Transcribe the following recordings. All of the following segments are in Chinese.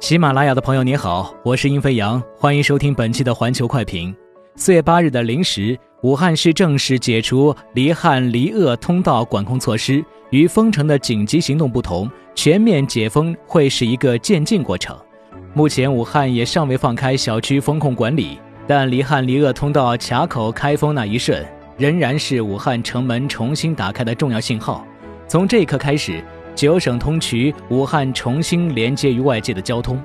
喜马拉雅的朋友你好，我是殷飞扬，欢迎收听本期的环球快评。四月八日的零时，武汉市正式解除离汉离鄂通道管控措施。与封城的紧急行动不同，全面解封会是一个渐进过程。目前，武汉也尚未放开小区封控管理，但离汉离鄂通道卡口开封那一瞬，仍然是武汉城门重新打开的重要信号。从这一刻开始。九省通衢，武汉重新连接于外界的交通。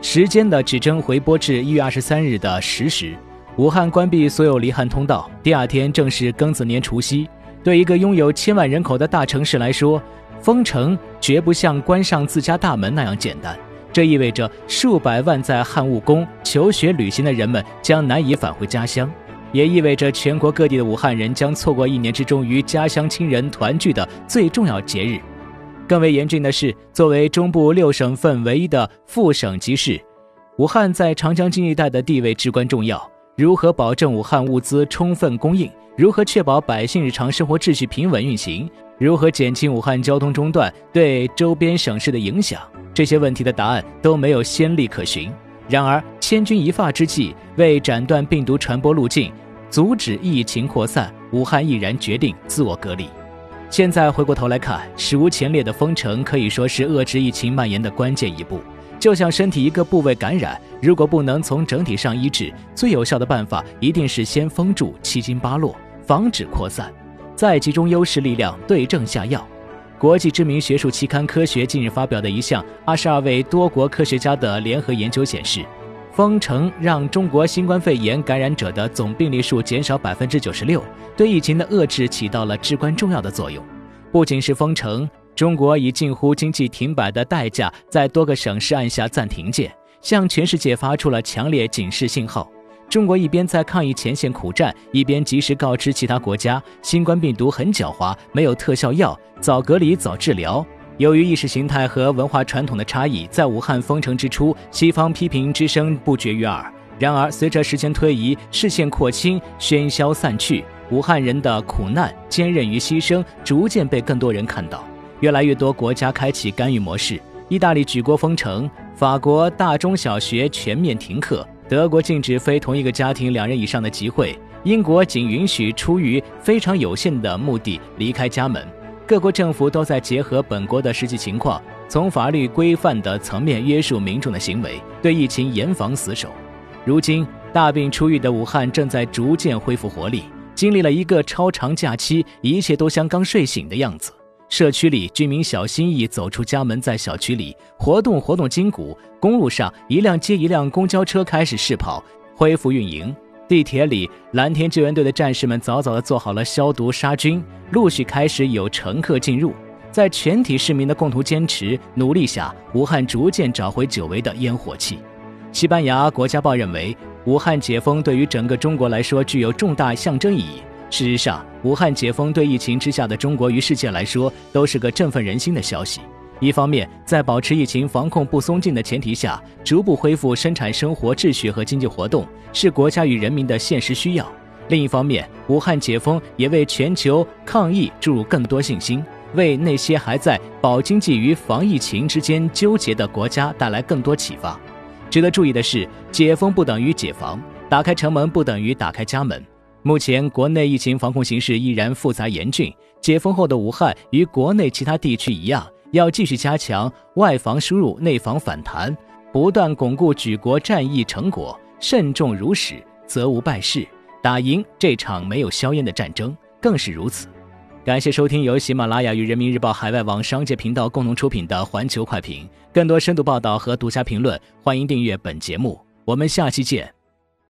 时间的指针回拨至一月二十三日的十时，武汉关闭所有离汉通道。第二天正是庚子年除夕。对一个拥有千万人口的大城市来说，封城绝不像关上自家大门那样简单。这意味着数百万在汉务工、求学、旅行的人们将难以返回家乡，也意味着全国各地的武汉人将错过一年之中与家乡亲人团聚的最重要节日。更为严峻的是，作为中部六省份唯一的副省级市，武汉在长江经济带的地位至关重要。如何保证武汉物资充分供应？如何确保百姓日常生活秩序平稳运行？如何减轻武汉交通中断对周边省市的影响？这些问题的答案都没有先例可循。然而，千钧一发之际，为斩断病毒传播路径，阻止疫情扩散，武汉毅然决定自我隔离。现在回过头来看，史无前例的封城可以说是遏制疫情蔓延的关键一步。就像身体一个部位感染，如果不能从整体上医治，最有效的办法一定是先封住七经八络，防止扩散，再集中优势力量对症下药。国际知名学术期刊《科学》近日发表的一项二十二位多国科学家的联合研究显示。封城让中国新冠肺炎感染者的总病例数减少百分之九十六，对疫情的遏制起到了至关重要的作用。不仅是封城，中国以近乎经济停摆的代价，在多个省市按下暂停键，向全世界发出了强烈警示信号。中国一边在抗疫前线苦战，一边及时告知其他国家，新冠病毒很狡猾，没有特效药，早隔离早治疗。由于意识形态和文化传统的差异，在武汉封城之初，西方批评之声不绝于耳。然而，随着时间推移，视线扩清，喧嚣散去，武汉人的苦难、坚韧与牺牲逐渐被更多人看到。越来越多国家开启干预模式：意大利举国封城，法国大中小学全面停课，德国禁止非同一个家庭两人以上的集会，英国仅允许出于非常有限的目的离开家门。各国政府都在结合本国的实际情况，从法律规范的层面约束民众的行为，对疫情严防死守。如今大病初愈的武汉正在逐渐恢复活力，经历了一个超长假期，一切都像刚睡醒的样子。社区里居民小心翼翼走出家门，在小区里活动活动筋骨。公路上一辆接一辆公交车开始试跑，恢复运营。地铁里，蓝天救援队的战士们早早地做好了消毒杀菌，陆续开始有乘客进入。在全体市民的共同坚持努力下，武汉逐渐找回久违的烟火气。西班牙国家报认为，武汉解封对于整个中国来说具有重大象征意义。事实上，武汉解封对疫情之下的中国与世界来说都是个振奋人心的消息。一方面，在保持疫情防控不松劲的前提下，逐步恢复生产生活秩序和经济活动，是国家与人民的现实需要；另一方面，武汉解封也为全球抗疫注入更多信心，为那些还在保经济与防疫情之间纠结的国家带来更多启发。值得注意的是，解封不等于解防，打开城门不等于打开家门。目前，国内疫情防控形势依然复杂严峻，解封后的武汉与国内其他地区一样。要继续加强外防输入、内防反弹，不断巩固举国战役成果，慎重如始，则无败事，打赢这场没有硝烟的战争更是如此。感谢收听由喜马拉雅与人民日报海外网商界频道共同出品的《环球快评》，更多深度报道和独家评论，欢迎订阅本节目。我们下期见。